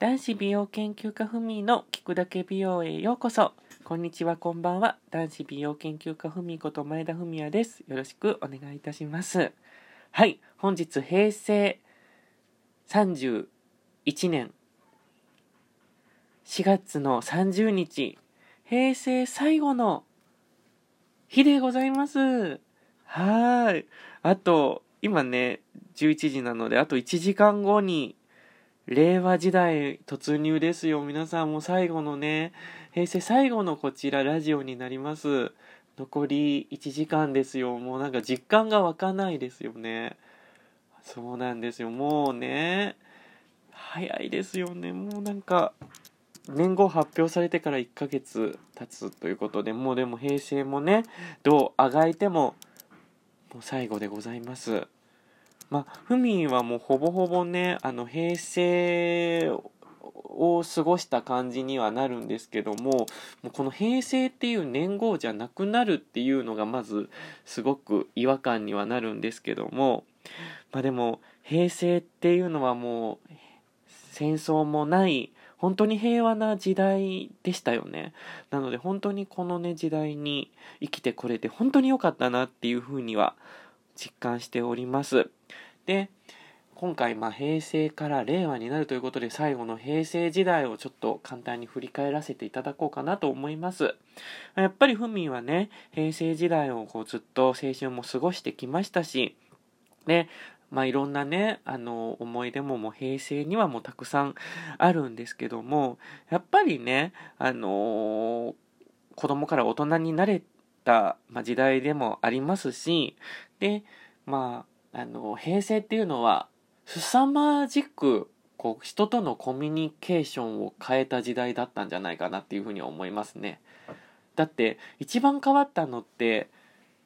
男子美容研究家ふみの聞くだけ美容へようこそ。こんにちは、こんばんは。男子美容研究家ふみこと前田文也です。よろしくお願いいたします。はい、本日平成31年4月の30日、平成最後の日でございます。はい。あと、今ね、11時なので、あと1時間後に令和時代突入ですよ。皆さんも最後のね、平成最後のこちらラジオになります。残り1時間ですよ。もうなんか実感が湧かないですよね。そうなんですよ。もうね、早いですよね。もうなんか、年号発表されてから1ヶ月経つということで、もうでも平成もね、どうあがいても、もう最後でございます。まあ、ふみはもうほぼほぼね、あの、平成を過ごした感じにはなるんですけども、もうこの平成っていう年号じゃなくなるっていうのがまずすごく違和感にはなるんですけども、まあでも平成っていうのはもう戦争もない本当に平和な時代でしたよね。なので本当にこのね時代に生きてこれて本当に良かったなっていうふうには実感しております。で、今回、まあ、平成から令和になるということで、最後の平成時代をちょっと簡単に振り返らせていただこうかなと思います。やっぱりふみはね、平成時代をこうずっと青春も過ごしてきましたし、で、まあ、いろんなね、あの、思い出ももう平成にはもうたくさんあるんですけども、やっぱりね、あのー、子供から大人になれた、まあ、時代でもありますし、で、まあ、あの、平成っていうのは、凄まじく、こう、人とのコミュニケーションを変えた時代だったんじゃないかなっていうふうに思いますね。だって、一番変わったのって、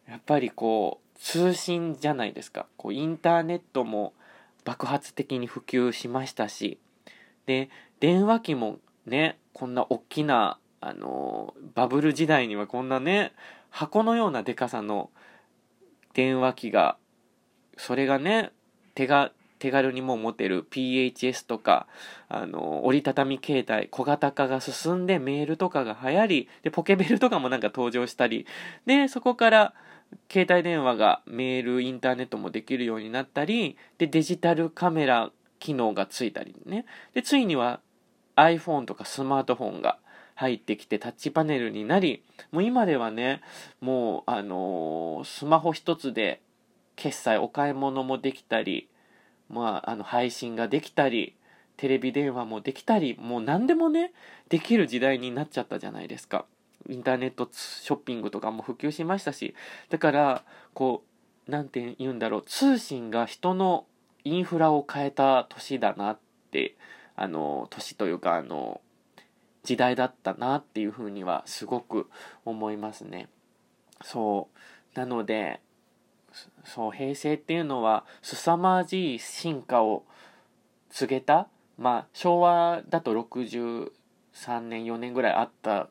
やっぱりこう、通信じゃないですか。こう、インターネットも爆発的に普及しましたし、で、電話機もね、こんな大きな、あの、バブル時代にはこんなね、箱のようなでかさの電話機が、それがね、手が、手軽にも持てる PHS とか、あの、折りたたみ携帯、小型化が進んでメールとかが流行り、で、ポケベルとかもなんか登場したり、で、そこから、携帯電話がメール、インターネットもできるようになったり、で、デジタルカメラ機能がついたりね。で、ついには iPhone とかスマートフォンが入ってきてタッチパネルになり、もう今ではね、もう、あのー、スマホ一つで決済、お買い物もできたり、まあ、あの、配信ができたり、テレビ電話もできたり、もう何でもね、できる時代になっちゃったじゃないですか。インターネットショッピングとかも普及しましたし、だから、こう、なんて言うんだろう、通信が人のインフラを変えた年だなって、あの、年というか、あの、時代だったなっていうふうにはすごく思いますね。そう。なので、そう、平成っていうのは凄まじい進化を告げた、まあ、昭和だと63年、4年ぐらいあった、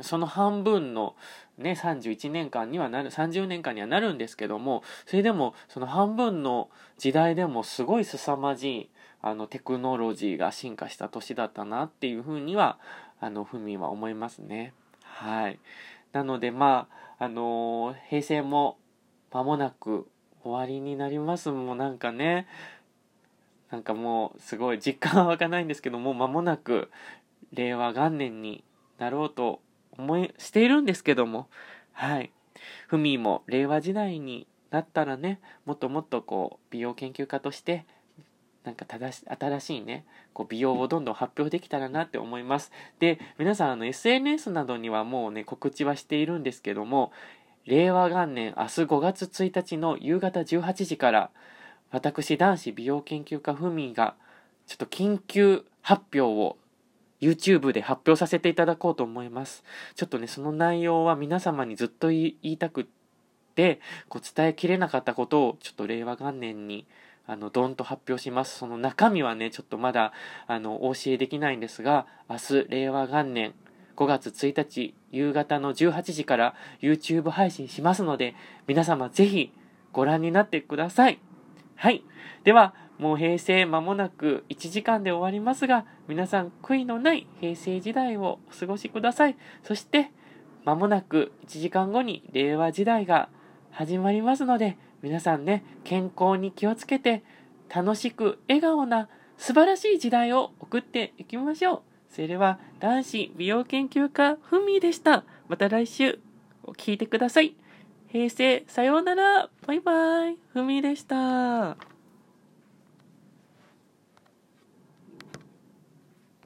その半分のね、31年間にはなる、30年間にはなるんですけども、それでも、その半分の時代でもすごい凄まじい、あの、テクノロジーが進化した年だったなっていうふうには、あの、ふみは思いますね。はい。なので、まあ、あのー、平成も間もなく終わりになります。もうなんかね、なんかもうすごい実感は湧かないんですけどもう、間もなく令和元年になろうと思い、しているんですけども、はい。ふみも令和時代になったらね、もっともっとこう、美容研究家として、なんか正し、新しいね、こう美容をどんどん発表できたらなって思います。で、皆さんあの SNS などにはもうね、告知はしているんですけども、令和元年明日5月1日の夕方18時から、私男子美容研究家ふみが、ちょっと緊急発表を YouTube で発表させていただこうと思います。ちょっとね、その内容は皆様にずっと言いたくって、こう伝えきれなかったことをちょっと令和元年にあの、ドンと発表します。その中身はね、ちょっとまだ、あの、お教えできないんですが、明日、令和元年5月1日夕方の18時から YouTube 配信しますので、皆様ぜひご覧になってください。はい。では、もう平成間もなく1時間で終わりますが、皆さん悔いのない平成時代をお過ごしください。そして、間もなく1時間後に令和時代が始まりますので、皆さんね、健康に気をつけて、楽しく笑顔な素晴らしい時代を送っていきましょう。それでは、男子美容研究家ふみでした。また来週、聞いてください。平成、さようなら。バイバイ。ふみでした。